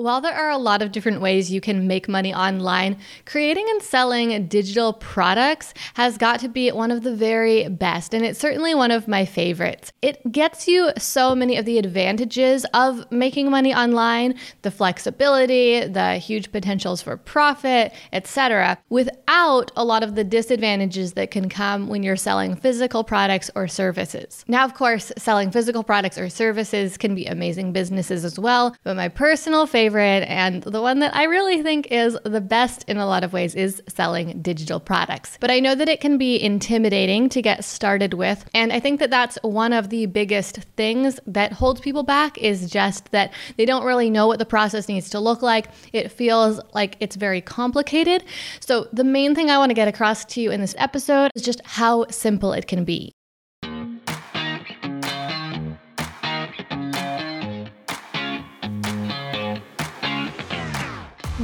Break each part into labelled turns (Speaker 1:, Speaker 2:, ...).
Speaker 1: While there are a lot of different ways you can make money online, creating and selling digital products has got to be one of the very best, and it's certainly one of my favorites. It gets you so many of the advantages of making money online, the flexibility, the huge potentials for profit, etc., without a lot of the disadvantages that can come when you're selling physical products or services. Now, of course, selling physical products or services can be amazing businesses as well, but my personal favorite favorite and the one that I really think is the best in a lot of ways is selling digital products. But I know that it can be intimidating to get started with. And I think that that's one of the biggest things that holds people back is just that they don't really know what the process needs to look like. It feels like it's very complicated. So the main thing I want to get across to you in this episode is just how simple it can be.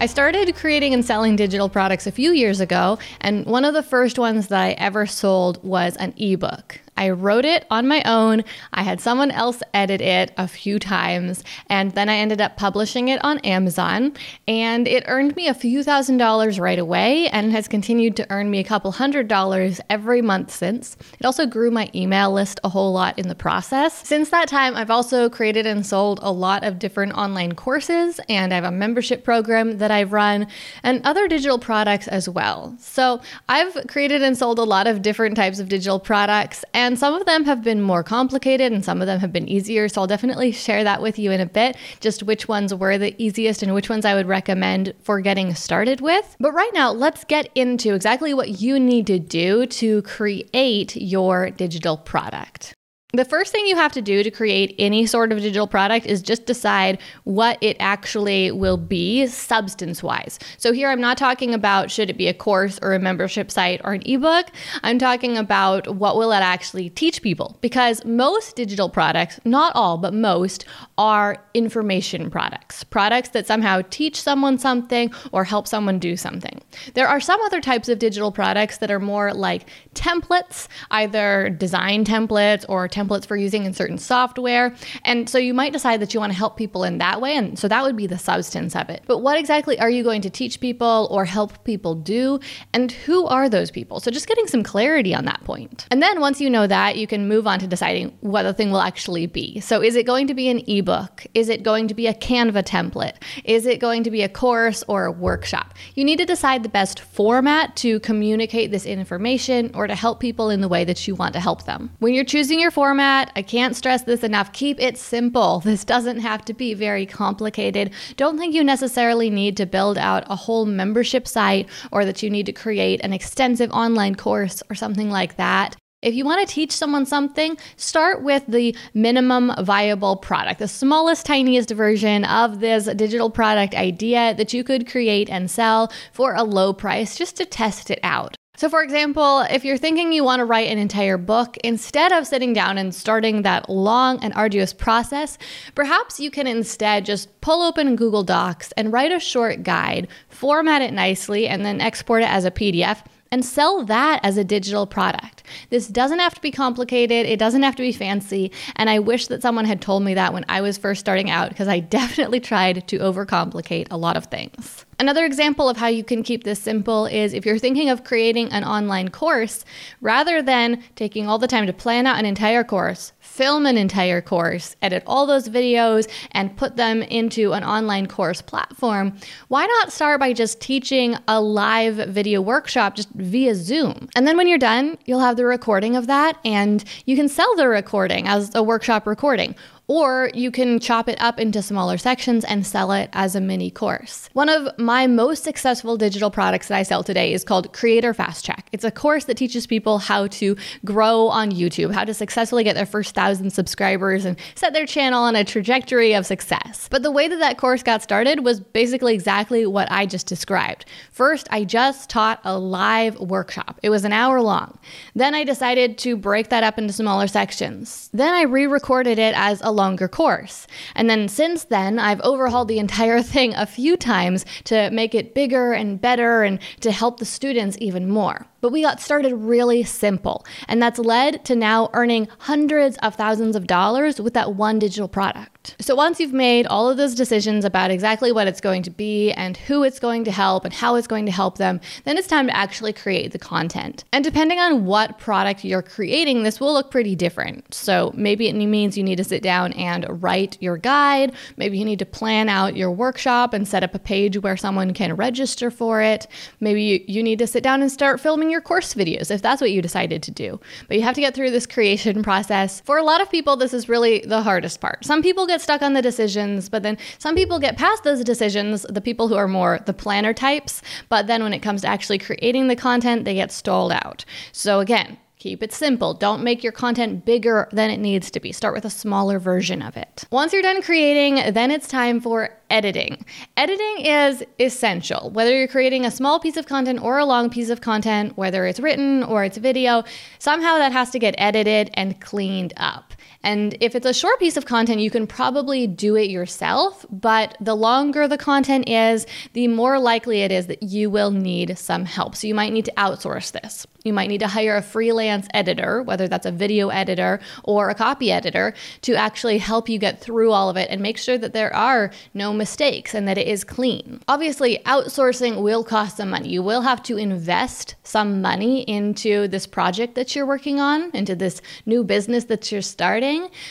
Speaker 1: I started creating and selling digital products a few years ago, and one of the first ones that I ever sold was an ebook. I wrote it on my own. I had someone else edit it a few times, and then I ended up publishing it on Amazon. And it earned me a few thousand dollars right away and has continued to earn me a couple hundred dollars every month since. It also grew my email list a whole lot in the process. Since that time, I've also created and sold a lot of different online courses, and I have a membership program that I've run and other digital products as well. So I've created and sold a lot of different types of digital products. And and some of them have been more complicated and some of them have been easier. So I'll definitely share that with you in a bit, just which ones were the easiest and which ones I would recommend for getting started with. But right now, let's get into exactly what you need to do to create your digital product. The first thing you have to do to create any sort of digital product is just decide what it actually will be substance wise. So, here I'm not talking about should it be a course or a membership site or an ebook. I'm talking about what will it actually teach people because most digital products, not all, but most, are information products, products that somehow teach someone something or help someone do something. There are some other types of digital products that are more like templates, either design templates or templates for using in certain software. And so you might decide that you want to help people in that way. And so that would be the substance of it. But what exactly are you going to teach people or help people do? And who are those people? So just getting some clarity on that point. And then once you know that, you can move on to deciding what the thing will actually be. So is it going to be an ebook? Is it going to be a Canva template? Is it going to be a course or a workshop? You need to decide the best format to communicate this information or to help people in the way that you want to help them. When you're choosing your format, format. I can't stress this enough. Keep it simple. This doesn't have to be very complicated. Don't think you necessarily need to build out a whole membership site or that you need to create an extensive online course or something like that. If you want to teach someone something, start with the minimum viable product, the smallest, tiniest version of this digital product idea that you could create and sell for a low price just to test it out. So, for example, if you're thinking you want to write an entire book, instead of sitting down and starting that long and arduous process, perhaps you can instead just pull open Google Docs and write a short guide, format it nicely, and then export it as a PDF and sell that as a digital product. This doesn't have to be complicated, it doesn't have to be fancy, and I wish that someone had told me that when I was first starting out because I definitely tried to overcomplicate a lot of things. Another example of how you can keep this simple is if you're thinking of creating an online course, rather than taking all the time to plan out an entire course, film an entire course, edit all those videos, and put them into an online course platform, why not start by just teaching a live video workshop just via Zoom? And then when you're done, you'll have the recording of that and you can sell the recording as a workshop recording. Or you can chop it up into smaller sections and sell it as a mini course. One of my most successful digital products that I sell today is called Creator Fast Track. It's a course that teaches people how to grow on YouTube, how to successfully get their first thousand subscribers and set their channel on a trajectory of success. But the way that that course got started was basically exactly what I just described. First, I just taught a live workshop. It was an hour long. Then I decided to break that up into smaller sections. Then I re recorded it as a longer course. And then since then, I've overhauled the entire thing a few times to make it bigger and better and to help the students even more. But we got started really simple, and that's led to now earning hundreds of thousands of dollars with that one digital product. So once you've made all of those decisions about exactly what it's going to be and who it's going to help and how it's going to help them, then it's time to actually create the content. And depending on what product you're creating, this will look pretty different. So maybe it means you need to sit down and write your guide. Maybe you need to plan out your workshop and set up a page where someone can register for it. Maybe you, need to sit down and start filming your course videos if that's what you decided to do. But you have to get through this creation process. For a lot of people, this is really the hardest part. Some people get stuck on the decisions, but then some people get past those decisions, the people who are more the planner types. But then when it comes to actually creating the content, they get stalled out. So again, Keep it simple. Don't make your content bigger than it needs to be. Start with a smaller version of it. Once you're done creating, then it's time for editing. Editing is essential. Whether you're creating a small piece of content or a long piece of content, whether it's written or it's video, somehow that has to get edited and cleaned up. And if it's a short piece of content, you can probably do it yourself, but the longer the content is, the more likely it is that you will need some help. So you might need to outsource this. You might need to hire a freelance editor, whether that's a video editor or a copy editor, to actually help you get through all of it and make sure that there are no mistakes and that it is clean. Obviously, outsourcing will cost some money. You will have to invest some money into this project that you're working on, into this new business that you're starting.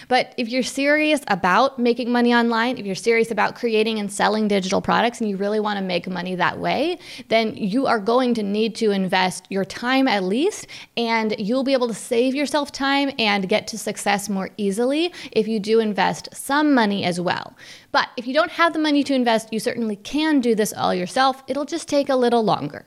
Speaker 1: But if you're serious about making money online, if you're serious about creating and selling digital products and you really want to make money that way, then you are going to need to invest your time at least, and you'll be able to save yourself time and get to success more easily if you do invest some money as well. But if you don't have the money to invest, you certainly can do this all yourself. It'll just take a little longer.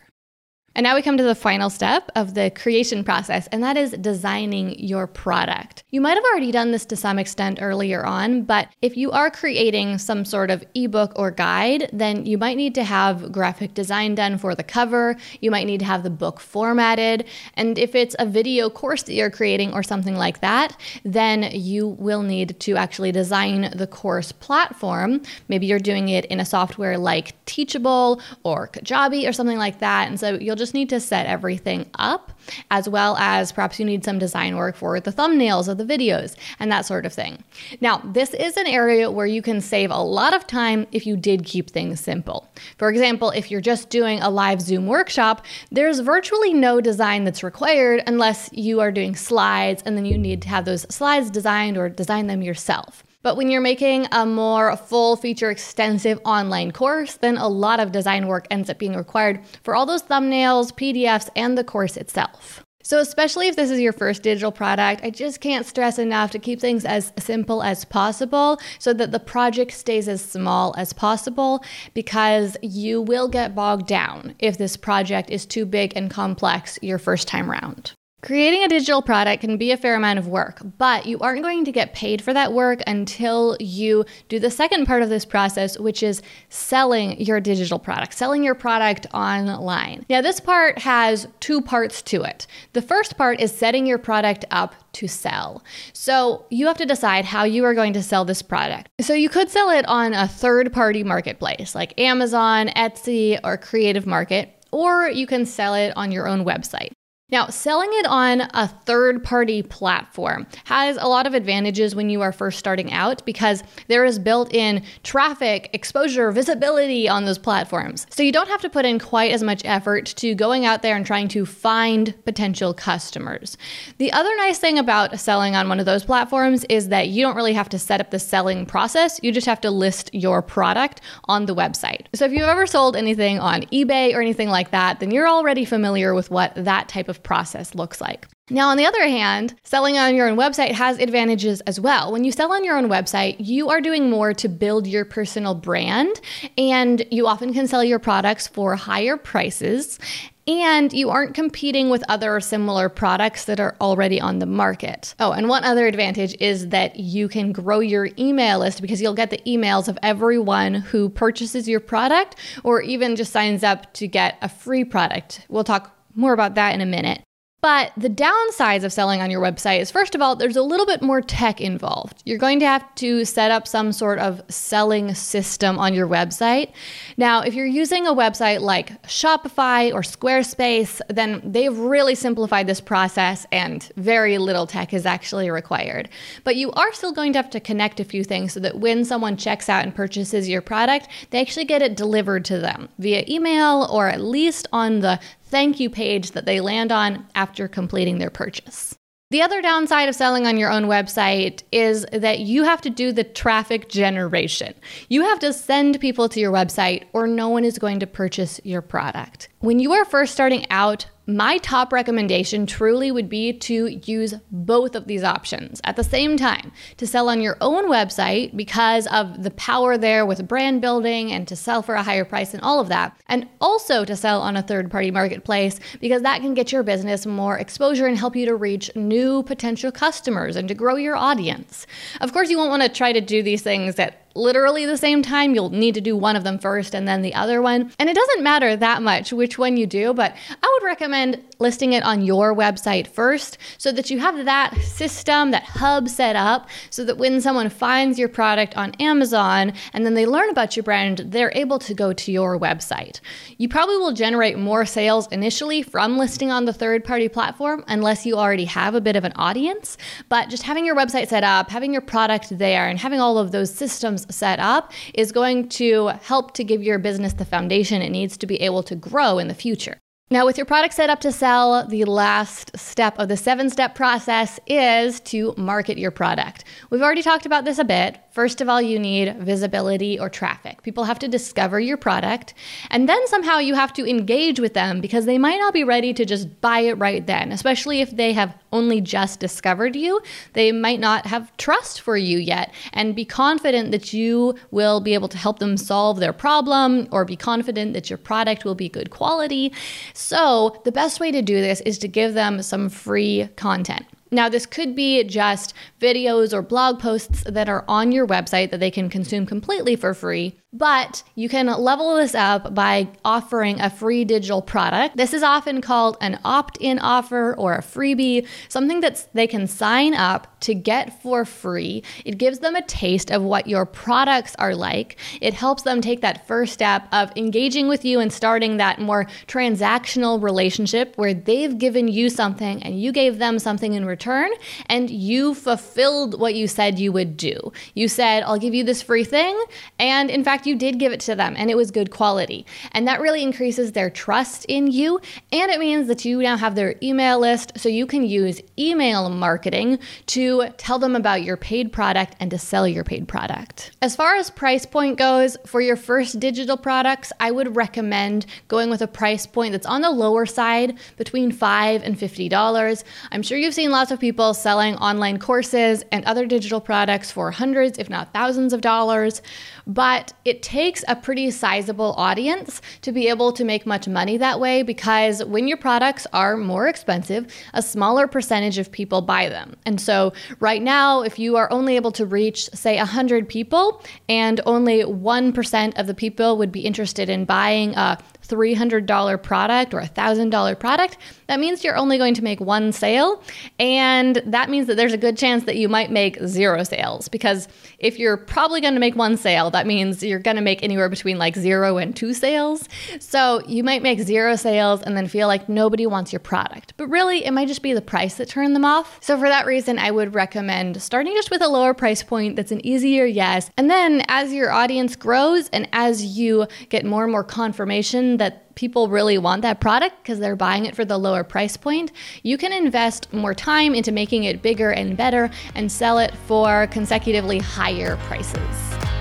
Speaker 1: And now we come to the final step of the creation process, and that is designing your product. You might have already done this to some extent earlier on, but if you are creating some sort of ebook or guide, then you might need to have graphic design done for the cover. You might need to have the book formatted. And if it's a video course that you're creating or something like that, then you will need to actually design the course platform. Maybe you're doing it in a software like Teachable or Kajabi or something like that. And so you'll just need to set everything up, as well as perhaps you need some design work for the thumbnails of the videos and that sort of thing. Now, this is an area where you can save a lot of time if you did keep things simple. For example, if you're just doing a live Zoom workshop, there's virtually no design that's required unless you are doing slides and then you need to have those slides designed or design them yourself. But when you're making a more full feature extensive online course, then a lot of design work ends up being required for all those thumbnails, PDFs, and the course itself. So, especially if this is your first digital product, I just can't stress enough to keep things as simple as possible so that the project stays as small as possible because you will get bogged down if this project is too big and complex your first time around. Creating a digital product can be a fair amount of work, but you aren't going to get paid for that work until you do the second part of this process, which is selling your digital product, selling your product online. Now, this part has two parts to it. The first part is setting your product up to sell. So you have to decide how you are going to sell this product. So you could sell it on a third party marketplace like Amazon, Etsy, or Creative Market, or you can sell it on your own website. Now, selling it on a third party platform has a lot of advantages when you are first starting out because there is built in traffic, exposure, visibility on those platforms. So you don't have to put in quite as much effort to going out there and trying to find potential customers. The other nice thing about selling on one of those platforms is that you don't really have to set up the selling process, you just have to list your product on the website. So if you've ever sold anything on eBay or anything like that, then you're already familiar with what that type of process looks like. Now, on the other hand, selling on your own website has advantages as well. When you sell on your own website, you are doing more to build your personal brand, and you often can sell your products for higher prices and you aren't competing with other similar products that are already on the market. Oh, and one other advantage is that you can grow your email list because you'll get the emails of everyone who purchases your product or even just signs up to get a free product. We'll talk more about that in a minute. But the downsides of selling on your website is first of all, there's a little bit more tech involved. You're going to have to set up some sort of selling system on your website. Now, if you're using a website like Shopify or Squarespace, then they've really simplified this process and very little tech is actually required. But you are still going to have to connect a few things so that when someone checks out and purchases your product, they actually get it delivered to them via email or at least on the thank you page that they land on after completing their purchase. The other downside of selling on your own website is that you have to do the traffic generation. You have to send people to your website, or no one is going to purchase your product. When you are first starting out, my top recommendation truly would be to use both of these options at the same time to sell on your own website because of the power there with brand building and to sell for a higher price and all of that, and also to sell on a third party marketplace because that can get your business more exposure and help you to reach new potential customers and to grow your audience. Of course, you won't want to try to do these things at literally the same time. You'll need to do one of them first and then the other one. And it doesn't matter that much which one you do, but I would recommend listing it on your website first so that you have that system, that hub set up so that when someone finds your product on Amazon and then they learn about your brand, they're able to go to your website. You probably will generate more sales initially from listing on the third party platform unless you already have a bit of an audience. But just having your website set up, having your product there, and having all of those systems set up is going to help to give your business the foundation it needs to be able to grow in the future. Now, with your product set up to sell, the last step of the seven step process is to market your product. We've already talked about this a bit. First of all, you need visibility or traffic. People have to discover your product, and then somehow you have to engage with them because they might not be ready to just buy it right then, especially if they have only just discovered you. They might not have trust for you yet, and be confident that you will be able to help them solve their problem or be confident that your product will be good quality. So, the best way to do this is to give them some free content. Now, this could be just videos or blog posts that are on your website that they can consume completely for free. But you can level this up by offering a free digital product. This is often called an opt in offer or a freebie, something that they can sign up to get for free. It gives them a taste of what your products are like. It helps them take that first step of engaging with you and starting that more transactional relationship where they've given you something and you gave them something in return and you fulfilled what you said you would do. You said, I'll give you this free thing. And in fact, fact, you did give it to them and it was good quality. And that really increases their trust in you. And it means that you now have their email list. So you can use email marketing to tell them about your paid product and to sell your paid product. As far as price point goes, for your first digital products, I would recommend going with a price point that's on the lower side between 5 and $50. I'm sure you've seen lots of people selling online courses and other digital products for hundreds, if not thousands of dollars. But it takes a pretty sizable audience to be able to make much money that way because when your products are more expensive, a smaller percentage of people buy them. And so, right now, if you are only able to reach, say, 100 people and only 1% of the people would be interested in buying a $300 product or a $1,000 product, that means you're only going to make one sale. And that means that there's a good chance that you might make zero sales because if you're probably going to make one sale, that means you're going to make anywhere between like zero and two sales. So you might make zero sales and then feel like nobody wants your product. But really, it might just be the price that turned them off. So for that reason, I would recommend starting just with a lower price point that's an easier yes. And then as your audience grows and as you get more and more confirmation that people really want that product because they're buying it for the lower price point, you can invest more time into making it bigger and better and sell it for consecutively higher prices.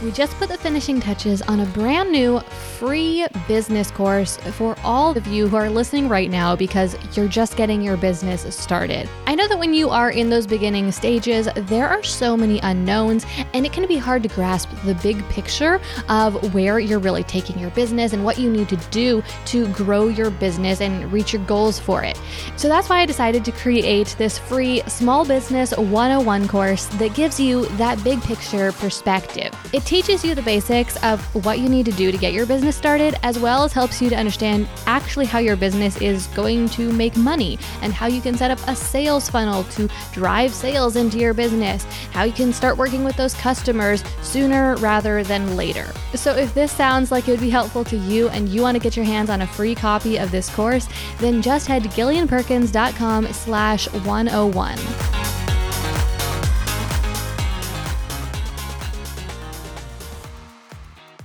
Speaker 1: We just put the finishing touches on a brand new free business course for all of you who are listening right now because you're just getting your business started. I know that when you are in those beginning stages, there are so many unknowns, and it can be hard to grasp the big picture of where you're really taking your business and what you need to do to grow your business and reach your goals for it. So that's why I decided to create this free Small Business 101 course that gives you that big picture perspective. It teaches you the basics of what you need to do to get your business started, as well as helps you to understand actually how your business is going to make money and how you can set up a sales funnel to drive sales into your business, how you can start working with those customers sooner rather than later. So if this sounds like it would be helpful to you and you want to get your hands on a free copy of this course, then just head to gillianperkins.com slash 101.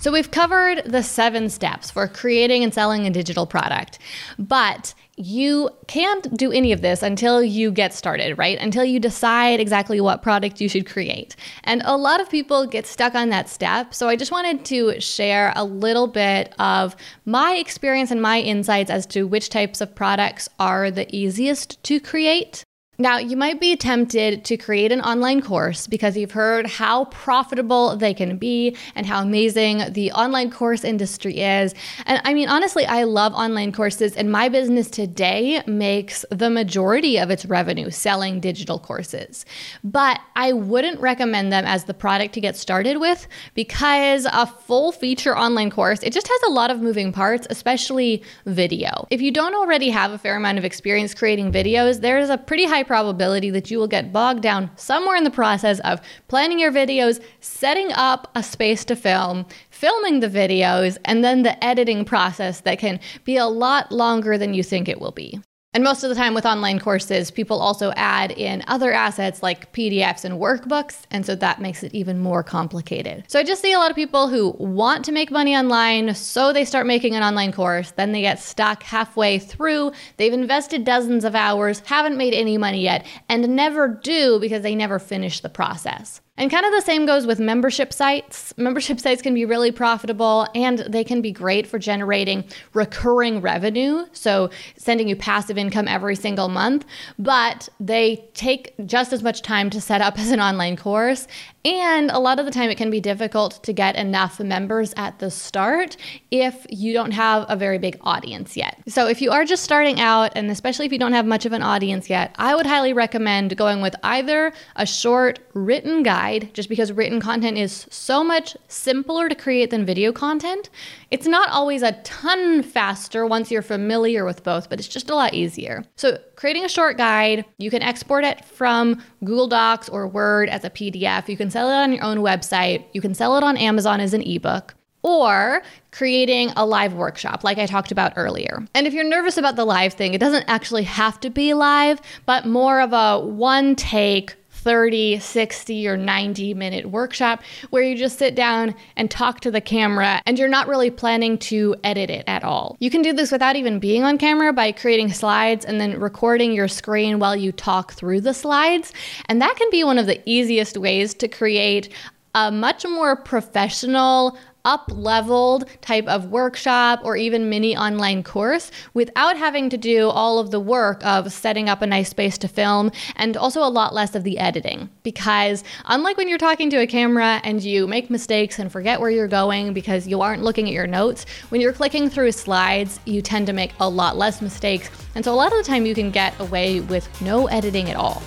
Speaker 1: So we've covered the seven steps for creating and selling a digital product, but you can't do any of this until you get started, right? Until you decide exactly what product you should create. And a lot of people get stuck on that step. So I just wanted to share a little bit of my experience and my insights as to which types of products are the easiest to create now, you might be tempted to create an online course because you've heard how profitable they can be and how amazing the online course industry is. And I mean, honestly, I love online courses, and my business today makes the majority of its revenue selling digital courses. But I wouldn't recommend them as the product to get started with because a full feature online course, it just has a lot of moving parts, especially video. If you don't already have a fair amount of experience creating videos, there's a pretty high probability that you will get bogged down somewhere in the process of planning your videos, setting up a space to film, filming the videos, and then the editing process that can be a lot longer than you think it will be. And most of the time with online courses, people also add in other assets like PDFs and workbooks. And so that makes it even more complicated. So I just see a lot of people who want to make money online. So they start making an online course. Then they get stuck halfway through. They've invested dozens of hours, haven't made any money yet, and never do because they never finish the process. And kind of the same goes with membership sites. Membership sites can be really profitable and they can be great for generating recurring revenue. So, sending you passive income every single month, but they take just as much time to set up as an online course. And a lot of the time, it can be difficult to get enough members at the start if you don't have a very big audience yet. So, if you are just starting out, and especially if you don't have much of an audience yet, I would highly recommend going with either a short written guide, just because written content is so much simpler to create than video content. It's not always a ton faster once you're familiar with both, but it's just a lot easier. So, creating a short guide, you can export it from Google Docs or Word as a PDF. You can sell it on your own website. You can sell it on Amazon as an ebook or creating a live workshop, like I talked about earlier. And if you're nervous about the live thing, it doesn't actually have to be live, but more of a one take 30, 60, or 90 minute workshop where you just sit down and talk to the camera and you're not really planning to edit it at all. You can do this without even being on camera by creating slides and then recording your screen while you talk through the slides. And that can be one of the easiest ways to create a much more professional, up leveled type of workshop or even mini online course without having to do all of the work of setting up a nice space to film and also a lot less of the editing. Because unlike when you're talking to a camera and you make mistakes and forget where you're going because you aren't looking at your notes, when you're clicking through slides, you tend to make a lot less mistakes. And so a lot of the time you can get away with no editing at all.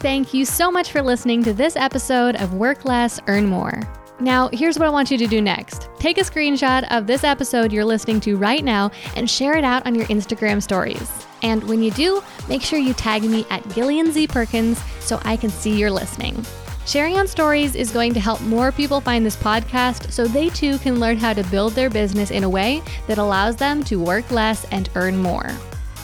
Speaker 1: Thank you so much for listening to this episode of Work Less, Earn More. Now, here's what I want you to do next take a screenshot of this episode you're listening to right now and share it out on your Instagram stories. And when you do, make sure you tag me at Gillian Z. Perkins so I can see you're listening. Sharing on stories is going to help more people find this podcast so they too can learn how to build their business in a way that allows them to work less and earn more.